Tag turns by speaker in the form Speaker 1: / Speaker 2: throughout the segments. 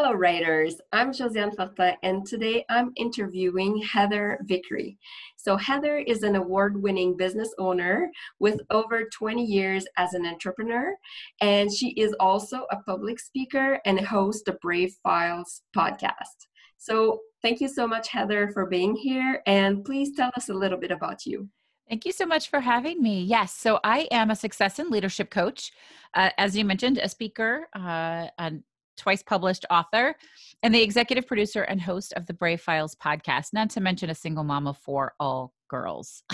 Speaker 1: Hello, writers. I'm Josiane Fortin, and today I'm interviewing Heather Vickery. So, Heather is an award winning business owner with over 20 years as an entrepreneur, and she is also a public speaker and host the Brave Files podcast. So, thank you so much, Heather, for being here, and please tell us a little bit about you.
Speaker 2: Thank you so much for having me. Yes, so I am a success and leadership coach. Uh, as you mentioned, a speaker, uh, an twice published author, and the executive producer and host of the Brave Files podcast, not to mention a single mom of four all girls.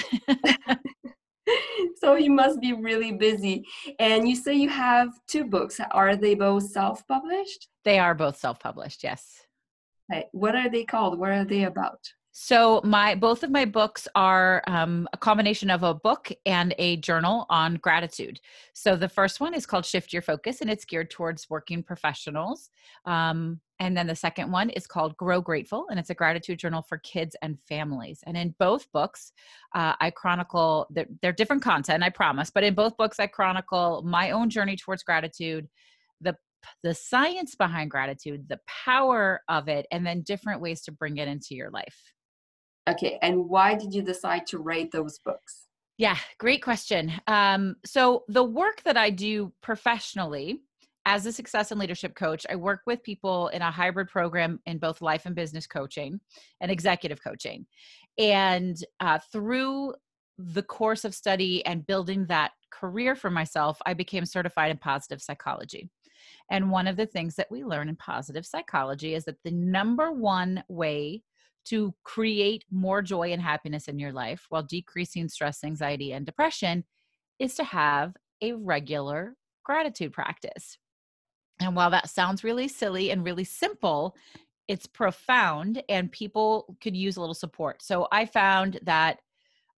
Speaker 1: so you must be really busy. And you say you have two books. Are they both self published?
Speaker 2: They are both self published, yes.
Speaker 1: Right. What are they called? What are they about?
Speaker 2: So my both of my books are um, a combination of a book and a journal on gratitude. So the first one is called Shift Your Focus, and it's geared towards working professionals. Um, and then the second one is called Grow Grateful, and it's a gratitude journal for kids and families. And in both books, uh, I chronicle they're, they're different content, I promise, but in both books, I chronicle my own journey towards gratitude, the the science behind gratitude, the power of it, and then different ways to bring it into your life.
Speaker 1: Okay, and why did you decide to write those books?
Speaker 2: Yeah, great question. Um, so, the work that I do professionally as a success and leadership coach, I work with people in a hybrid program in both life and business coaching and executive coaching. And uh, through the course of study and building that career for myself, I became certified in positive psychology. And one of the things that we learn in positive psychology is that the number one way to create more joy and happiness in your life while decreasing stress, anxiety, and depression is to have a regular gratitude practice. And while that sounds really silly and really simple, it's profound and people could use a little support. So I found that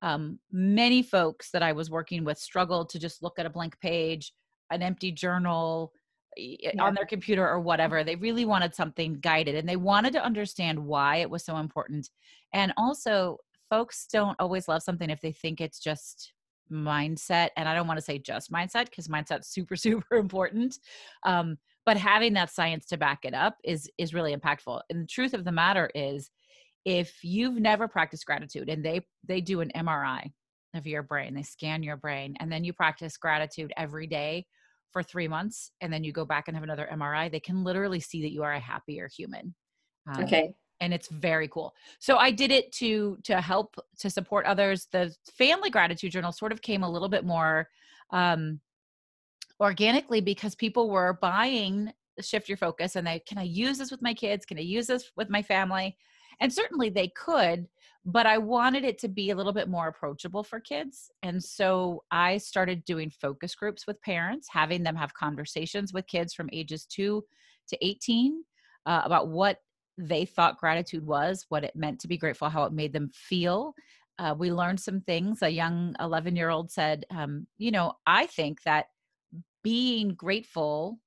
Speaker 2: um, many folks that I was working with struggled to just look at a blank page, an empty journal, yeah. on their computer or whatever. They really wanted something guided and they wanted to understand why it was so important. And also, folks don't always love something if they think it's just mindset. And I don't want to say just mindset because mindset's super, super important. Um, but having that science to back it up is is really impactful. And the truth of the matter is, if you've never practiced gratitude and they they do an MRI of your brain, they scan your brain, and then you practice gratitude every day for three months and then you go back and have another MRI, they can literally see that you are a happier human.
Speaker 1: Um, okay.
Speaker 2: And it's very cool. So I did it to to help to support others. The family gratitude journal sort of came a little bit more um, organically because people were buying shift your focus and they can I use this with my kids? Can I use this with my family? And certainly they could, but I wanted it to be a little bit more approachable for kids. And so I started doing focus groups with parents, having them have conversations with kids from ages 2 to 18 uh, about what they thought gratitude was, what it meant to be grateful, how it made them feel. Uh, we learned some things. A young 11 year old said, um, You know, I think that being grateful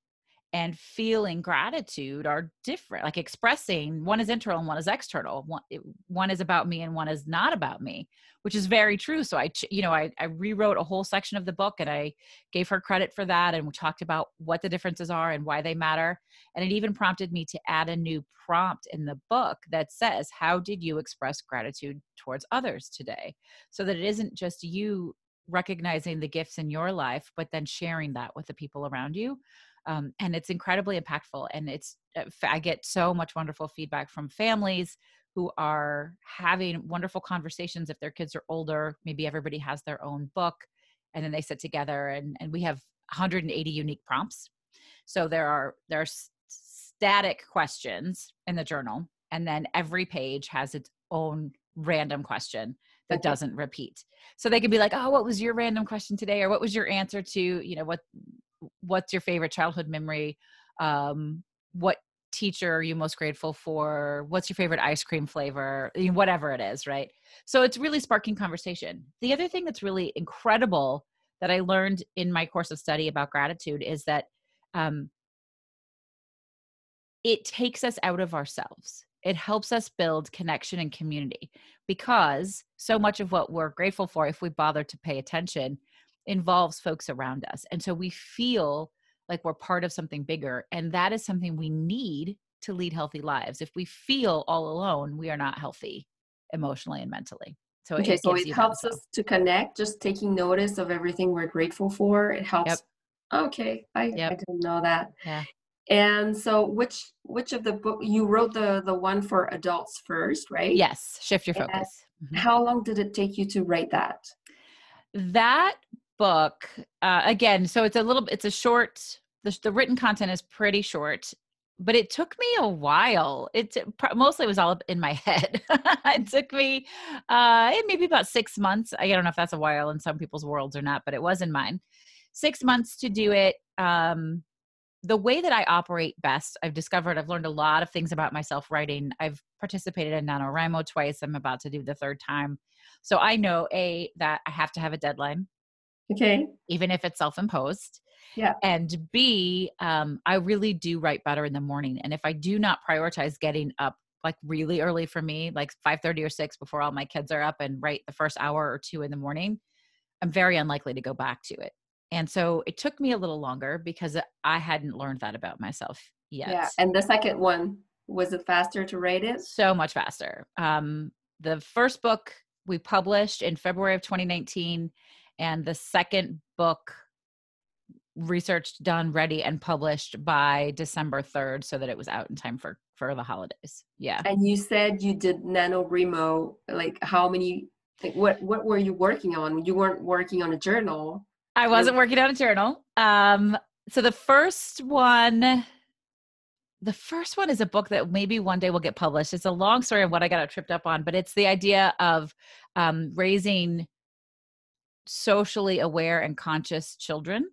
Speaker 2: and feeling gratitude are different like expressing one is internal and one is external one, one is about me and one is not about me which is very true so i you know I, I rewrote a whole section of the book and i gave her credit for that and we talked about what the differences are and why they matter and it even prompted me to add a new prompt in the book that says how did you express gratitude towards others today? So that it isn't just you recognizing the gifts in your life but then sharing that with the people around you um, and it's incredibly impactful and it's uh, i get so much wonderful feedback from families who are having wonderful conversations if their kids are older maybe everybody has their own book and then they sit together and, and we have 180 unique prompts. So there are there are static questions in the journal and then every page has its own random question that doesn't repeat. So they could be like oh what was your random question today? or what was your answer to you know what what's your favorite childhood memory um, what teacher are you most grateful for? What's your favorite ice cream flavor? Whatever it is, right? So it's really sparking conversation. The other thing that's really incredible that I learned in my course of study about gratitude is that um, it takes us out of ourselves. It helps us build connection and community because so much of what we're grateful for, if we bother to pay attention, involves folks around us. And so we feel like we're part of something bigger. And that is something we need to lead healthy lives. If we feel all alone, we are not healthy emotionally and mentally.
Speaker 1: So okay, it so it helps us to connect, just taking notice of everything we're grateful for. It helps. Yep. Okay, I, yep. I didn't know that.
Speaker 2: Yeah.
Speaker 1: And so, which which of the book you wrote the the one for adults first, right?
Speaker 2: Yes. Shift your focus.
Speaker 1: Mm-hmm. How long did it take you to write that?
Speaker 2: That book uh, again. So it's a little. It's a short. The, the written content is pretty short but it took me a while. It mostly was all in my head. it took me uh, maybe about six months. I don't know if that's a while in some people's worlds or not, but it was in mine. Six months to do it. Um, the way that I operate best, I've discovered I've learned a lot of things about myself writing. I've participated in NaNoWriMo twice. I'm about to do the third time. So I know A, that I have to have a deadline.
Speaker 1: Okay.
Speaker 2: Even if it's self imposed.
Speaker 1: Yeah.
Speaker 2: And B, um, I really do write better in the morning. And if I do not prioritize getting up like really early for me, like 5:30 or 6 before all my kids are up and write the first hour or two in the morning, I'm very unlikely to go back to it. And so it took me a little longer because I hadn't learned that about myself yet. Yeah.
Speaker 1: And the second one, was it faster to write it?
Speaker 2: So much faster. Um, the first book we published in February of 2019, and the second book researched, done, ready, and published by December 3rd so that it was out in time for for the holidays. Yeah.
Speaker 1: And you said you did NaNoWriMo, like how many like what what were you working on? You weren't working on a journal.
Speaker 2: I wasn't working on a journal. Um so the first one the first one is a book that maybe one day will get published. It's a long story of what I got tripped up on, but it's the idea of um, raising socially aware and conscious children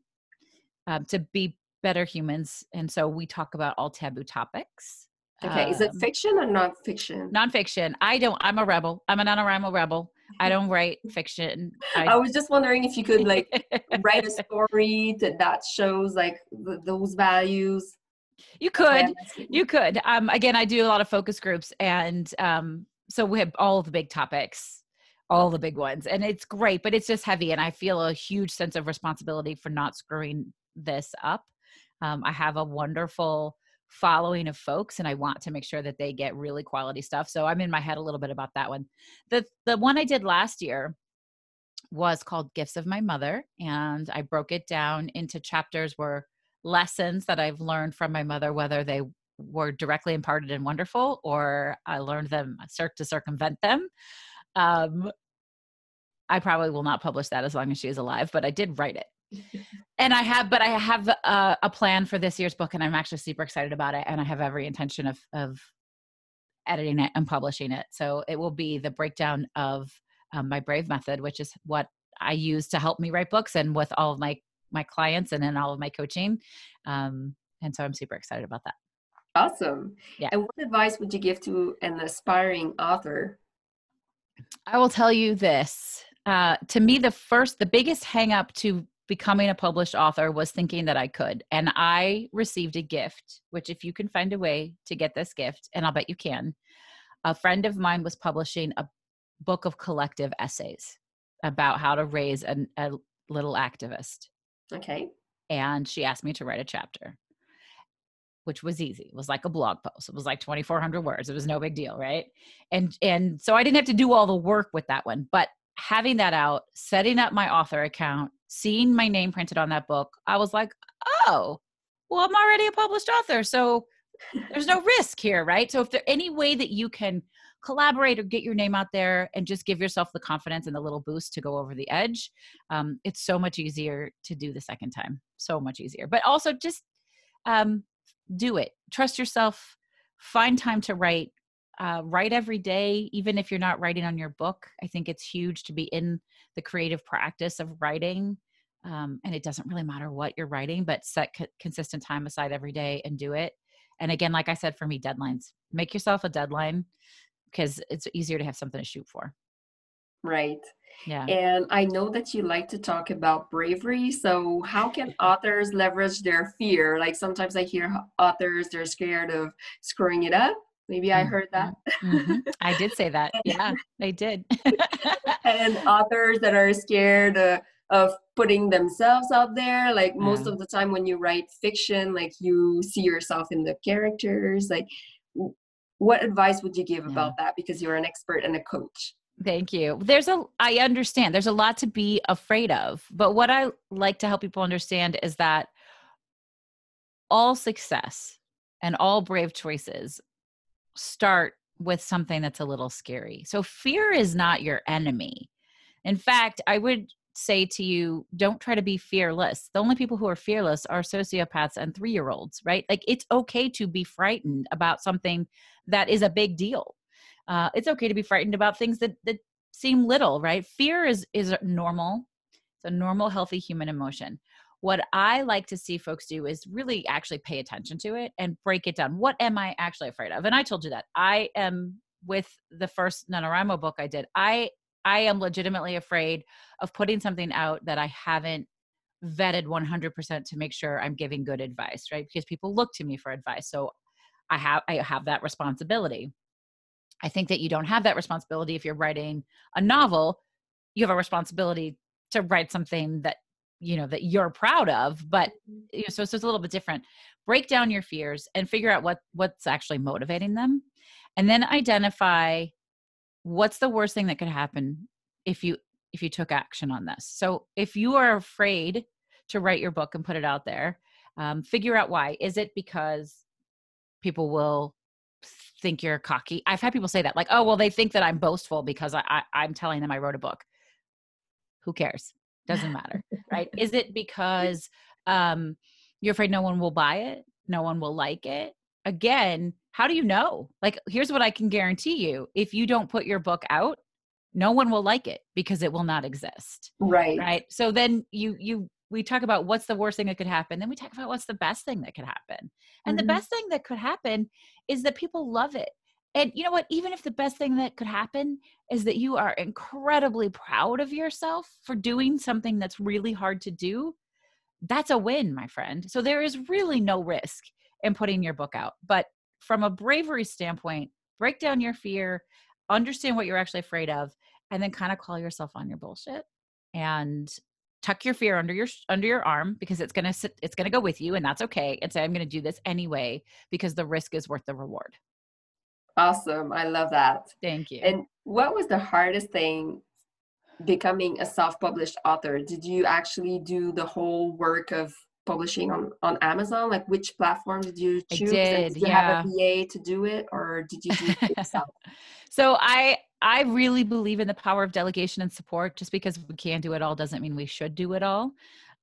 Speaker 2: um, to be better humans. And so we talk about all taboo topics.
Speaker 1: Okay. Um, Is it um, fiction or nonfiction?
Speaker 2: Nonfiction. I don't, I'm a rebel. I'm a NaNoWriMo rebel. I don't write fiction.
Speaker 1: I, I was just wondering if you could like write a story that, that shows like the, those values.
Speaker 2: You could, you could. Um, again, I do a lot of focus groups and um, so we have all the big topics all the big ones and it's great but it's just heavy and i feel a huge sense of responsibility for not screwing this up. Um, I have a wonderful following of folks and I want to make sure that they get really quality stuff. So I'm in my head a little bit about that one. The the one I did last year was called Gifts of My Mother and I broke it down into chapters where lessons that I've learned from my mother whether they were directly imparted and wonderful or I learned them to circumvent them. Um, I probably will not publish that as long as she is alive, but I did write it and I have, but I have a, a, plan for this year's book, and I'm actually super excited about it. And I have every intention of of editing it and publishing it. So it will be the breakdown of um, my Brave method, which is what I use to help me write books, and with all of my my clients, and in all of my coaching. Um, and so I'm super excited about that.
Speaker 1: Awesome.
Speaker 2: Yeah.
Speaker 1: And what advice would you give to an aspiring author?
Speaker 2: I will tell you this. Uh, to me, the first, the biggest hang up to becoming a published author was thinking that I could. And I received a gift, which, if you can find a way to get this gift, and I'll bet you can, a friend of mine was publishing a book of collective essays about how to raise a, a little activist.
Speaker 1: Okay.
Speaker 2: And she asked me to write a chapter, which was easy. It was like a blog post. It was like 2400 words. It was no big deal, right? And and so I didn't have to do all the work with that one, but having that out, setting up my author account, seeing my name printed on that book, I was like, oh, well, I'm already a published author. So there's no risk here, right? So if there any way that you can collaborate or get your name out there and just give yourself the confidence and the little boost to go over the edge, um, it's so much easier to do the second time. So much easier. But also just um, do it. Trust yourself. Find time to write uh, write every day, even if you're not writing on your book. I think it's huge to be in the creative practice of writing. Um, and it doesn't really matter what you're writing, but set co- consistent time aside every day and do it. And again, like I said, for me, deadlines. Make yourself a deadline because it's easier to have something to shoot for.
Speaker 1: Right.
Speaker 2: Yeah.
Speaker 1: And I know that you like to talk about bravery. So, how can authors leverage their fear? Like sometimes I hear authors, they're scared of screwing it up. Maybe I heard that.
Speaker 2: Mm-hmm. I did say that. Yeah, I did.
Speaker 1: and authors that are scared uh, of putting themselves out there. Like most of the time when you write fiction, like you see yourself in the characters. Like, what advice would you give
Speaker 2: Yeah.
Speaker 1: about that? Because you're an expert and a coach.
Speaker 2: Thank you. There's a, I understand there's a lot to be afraid of, but what I like to help people understand is that all success and all brave choices start with something that's a little scary. So fear is not your enemy. In fact, I would say to you, don't try to be fearless. The only people who are fearless are sociopaths and three year olds, right? Like it's okay to be frightened about something that is a big deal. Uh, it's okay to be frightened about things that, that seem little, right? Fear is is normal. It's a normal, healthy human emotion. What I like to see folks do is really actually pay attention to it and break it down. What am I actually afraid of? And I told you that I am with the first NaNoWriMo book I did. I I am legitimately afraid of putting something out that I haven't vetted 100% to make sure I'm giving good advice, right? Because people look to me for advice. So I have I have that responsibility. I think that you don't have that responsibility if you're writing a novel. You have a responsibility to write something that you know that you're proud of, but you know, so, so it's a little bit different. Break down your fears and figure out what what's actually motivating them, and then identify what's the worst thing that could happen if you if you took action on this. So if you are afraid to write your book and put it out there, um, figure out why. Is it because people will think you're cocky? I've had people say that, like, oh, well, they think that I'm boastful because I, I I'm telling them I wrote a book. Who cares? Doesn't matter, right? Is it because um, you're afraid no one will buy it, no one will like it? Again, how do you know? Like, here's what I can guarantee you: if you don't put your book out, no one will like it because it will not exist
Speaker 1: Right.
Speaker 2: right so then you you we talk about what's the worst thing that could happen then we talk about what's the best thing that could happen. And
Speaker 1: Mhm.
Speaker 2: the best thing that could happen is that people love it. And you know what? Even if the best thing that could happen is that you are incredibly proud of yourself for doing something that's really hard to do that's a win my friend. So there is really no risk in putting your book out. But from a bravery standpoint break down your fear understand what you're actually afraid of and then kind of call yourself on your bullshit and tuck your fear under your under your arm because it's going to sit it's going to go with you and that's okay and say i'm going to do this anyway because the risk is worth the reward
Speaker 1: Awesome. I love that.
Speaker 2: thank you
Speaker 1: And what was the hardest thing becoming a self-published author? Did you actually do the whole work of publishing on, on Amazon? Like which platform did you choose? And
Speaker 2: did,
Speaker 1: you have a VA to do it or did you do it yourself?
Speaker 2: so i i really believe in the power of delegation and support. Just because we can do it all doesn't mean we should do it all.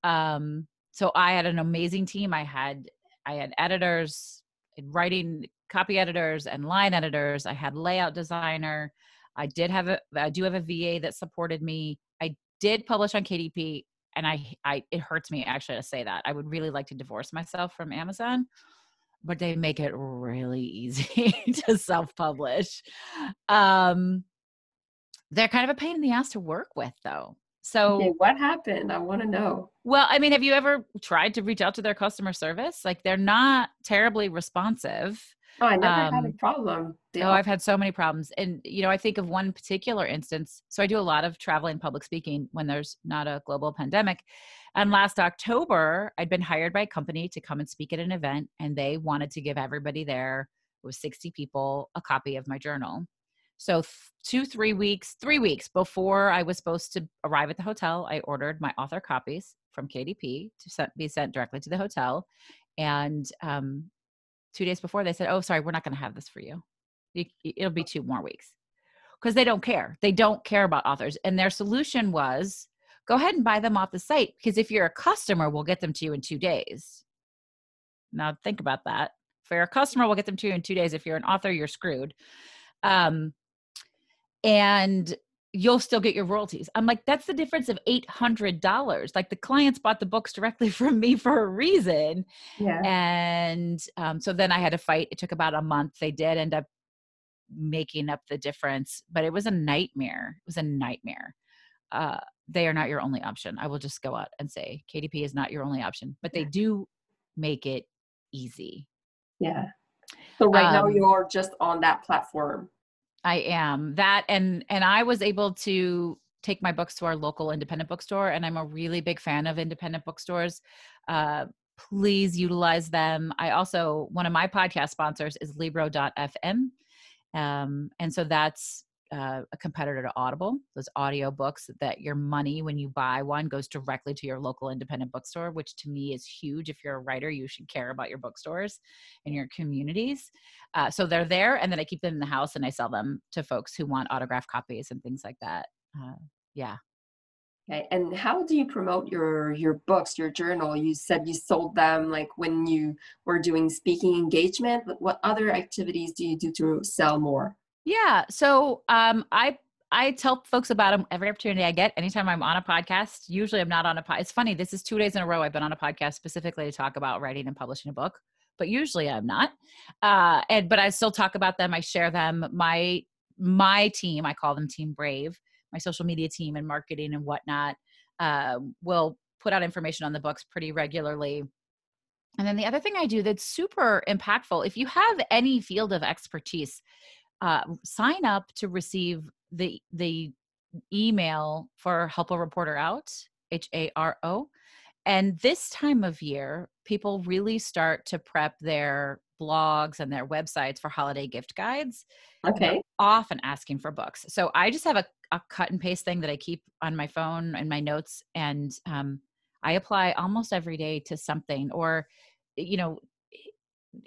Speaker 2: Um so i had an amazing team. I had i had editors writing copy editors and line editors. I had layout designer. I did have a i do have a va that supported me. I did publish on kdp and i i it hurts me actually to say that. I would really like to divorce myself from amazon but they make it really easy to self-publish um they're kind of a pain in the ass to work with though so
Speaker 1: Okay, what happened? I want to know.
Speaker 2: well i mean have you ever tried to reach out to their customer service like they're not terribly responsive
Speaker 1: Oh, I never had a
Speaker 2: Um,
Speaker 1: problem. They
Speaker 2: Oh, I've had so many problems. And, you know, I think of one particular instance. So I do a lot of traveling public speaking when there's not a global pandemic. And last October, I'd been hired by a company to come and speak at an event, and they wanted to give everybody there, it was 60 people, a copy of my journal. So, th- two, three weeks, three weeks before I was supposed to arrive at the hotel, I ordered my author copies from KDP to sent, be sent directly to the hotel. And um, two days before, they said, Oh, sorry, we're not going to have this for you. It'll be two more weeks because they don't care. They don't care about authors. And their solution was go ahead and buy them off the site because if you're a customer, we'll get them to you in two days. Now, think about that. If you're a customer, we'll get them to you in two days. If you're an author, you're screwed. Um, and you'll still get your royalties. I'm like, that's the difference of $800. Like the clients bought the books directly from me for a reason.
Speaker 1: Yeah.
Speaker 2: And um, so then I had to fight. It took about a month. They did end up making up the difference, but it was a nightmare. It was a nightmare. Uh, they are not your only option. I will just go out and say KDP is not your only option, but they do make it easy.
Speaker 1: Yeah. So right um, now you're just on that platform.
Speaker 2: I am that and and I was able to take my books to our local independent bookstore and I'm a really big fan of independent bookstores. Uh, please utilize them. I also one of my podcast sponsors is libro.fm. Um, and so that's uh, a competitor to Audible, those audio books that your money when you buy one goes directly to your local independent bookstore, which to me is huge. If you're a writer, you should care about your bookstores and your communities. Uh, so they're there, and then I keep them in the house and I sell them to folks who want autograph copies and things like that. Uh, yeah.
Speaker 1: Okay. And how do you promote your your books, your journal? You said you sold them like when you were doing speaking engagement. But what other activities do you do to sell more?
Speaker 2: Yeah. So um, I I tell folks about them every opportunity I get. Anytime I'm on a podcast, usually I'm not on a pod. It's funny. This is two days in a row I've been on a podcast specifically to talk about writing and publishing a book, but usually I'm not. Uh, and but I still talk about them. I share them. My my team, I call them Team Brave, my social media team and marketing and whatnot, uh, will put out information on the books pretty regularly. And then the other thing I do that's super impactful, if you have any field of expertise, uh, sign up to receive the the email for help a reporter out h-a-r-o and this time of year people really start to prep their blogs and their websites for holiday gift guides
Speaker 1: okay.
Speaker 2: often asking for books. So i just have a, a, cut and paste thing that i keep on my phone and my notes and um, i apply almost every day to something or you know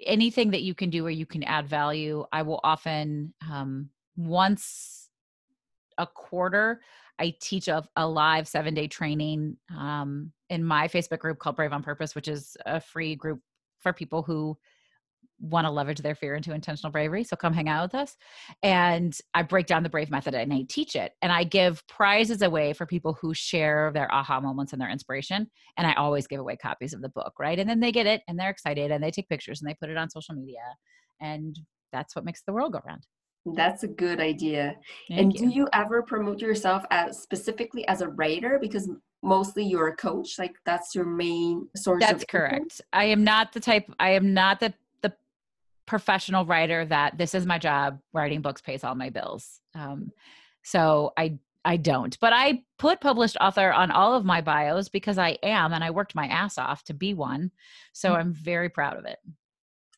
Speaker 2: anything that you can do where you can add value i will often um, once a quarter i teach a, a live seven day training um, in my facebook group called brave on purpose which is a free group for people who want to leverage their fear into intentional bravery. So come hang out with us. And I break down the brave method and I teach it. And I give prizes away for people who share their aha moments and their inspiration. And I always give away copies of the book, right? And then they get it and they're excited and they take pictures and they put it on social media. And that's what makes the world go round.
Speaker 1: That's a good idea. Thank and you. do you ever promote yourself as specifically as a writer? Because mostly you're a coach, like that's your main source.
Speaker 2: That's correct. I am not the type. I am not the professional writer that this is my job writing books pays all my bills. Um, so i i don't but i put published author on all of my bios because i am and i worked my ass off to be one. So mm-hmm. i'm very proud of it.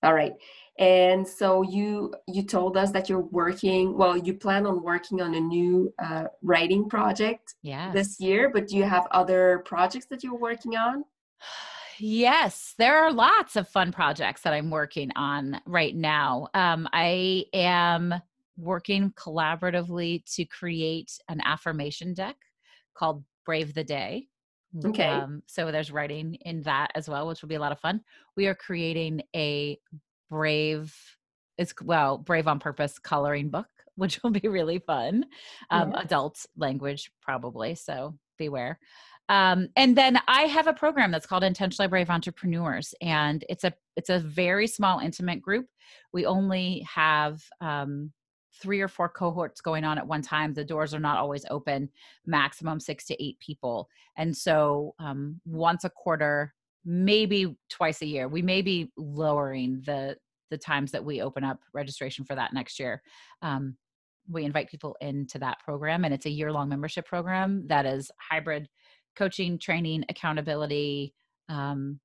Speaker 1: All right. And so you you told us that you're working well you plan on working on a new uh, writing project
Speaker 2: yes.
Speaker 1: this year but do you have other projects that you're working on
Speaker 2: Yes, there are lots of fun projects that I'm working on right now. Um, I am working collaboratively to create an affirmation deck called Brave the Day.
Speaker 1: Okay.
Speaker 2: Um, so there's writing in that as well, which will be a lot of fun. We are creating a brave, it's well, brave on purpose coloring book, which will be really fun. Um, yeah. Adult language, probably. So beware. Um, and then I have a program that's called Intentionally Brave Entrepreneurs, and it's a it's a very small, intimate group. We only have um, three or four cohorts going on at one time. The doors are not always open. Maximum six to eight people, and so um, once a quarter, maybe twice a year, we may be lowering the the times that we open up registration for that next year. Um, we invite people into that program, and it's a year long membership program that is hybrid coaching, training, accountability, um,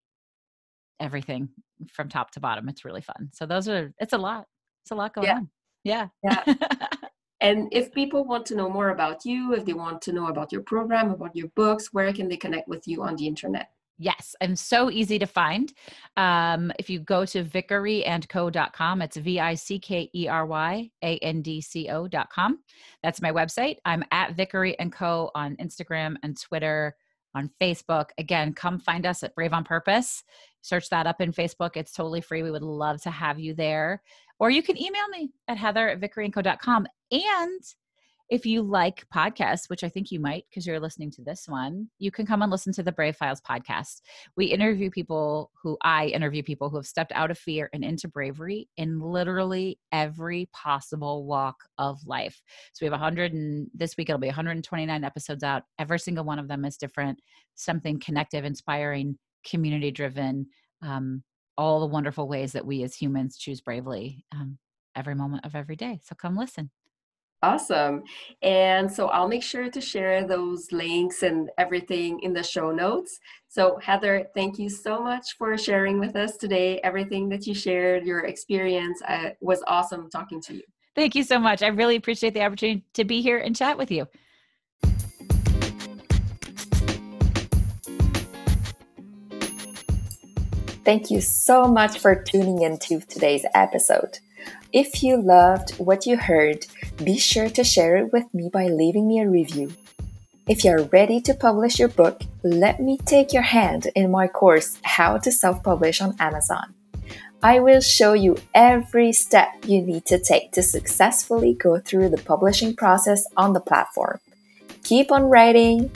Speaker 2: everything from top to bottom. It's really fun. So those are it's a lot. It's a lot going yeah. on. Yeah.
Speaker 1: Yeah. and if people want to know more about you, if they want to know about your program, about your books, where can they connect with you on the internet?
Speaker 2: Yes, and so easy to find. Um, if you go to vickeryandco.com, it's V I C K E R Y A N D C O.com. That's my website. I'm at Vickery and Co. on Instagram and Twitter on Facebook. Again, come find us at Brave on Purpose. Search that up in Facebook. It's totally free. We would love to have you there. Or you can email me at heather at vickeryandco.com. And if you like podcasts, which I think you might because you're listening to this one, you can come and listen to the Brave Files podcast. We interview people who I interview people who have stepped out of fear and into bravery in literally every possible walk of life. So we have 100 and this week it'll be 129 episodes out. Every single one of them is different, something connective, inspiring, community driven. Um, all the wonderful ways that we as humans choose bravely um, every moment of every day. So come listen.
Speaker 1: Awesome. And so I'll make sure to share those links and everything in the show notes. So, Heather, thank you so much for sharing with us today. Everything that you shared, your experience uh, was awesome talking to you.
Speaker 2: Thank you so much. I really appreciate the opportunity to be here and chat with you.
Speaker 3: Thank you so much for tuning into today's episode. If you loved what you heard, be sure to share it with me by leaving me a review. If you're ready to publish your book, let me take your hand in my course, How to Self Publish on Amazon. I will show you every step you need to take to successfully go through the publishing process on the platform. Keep on writing,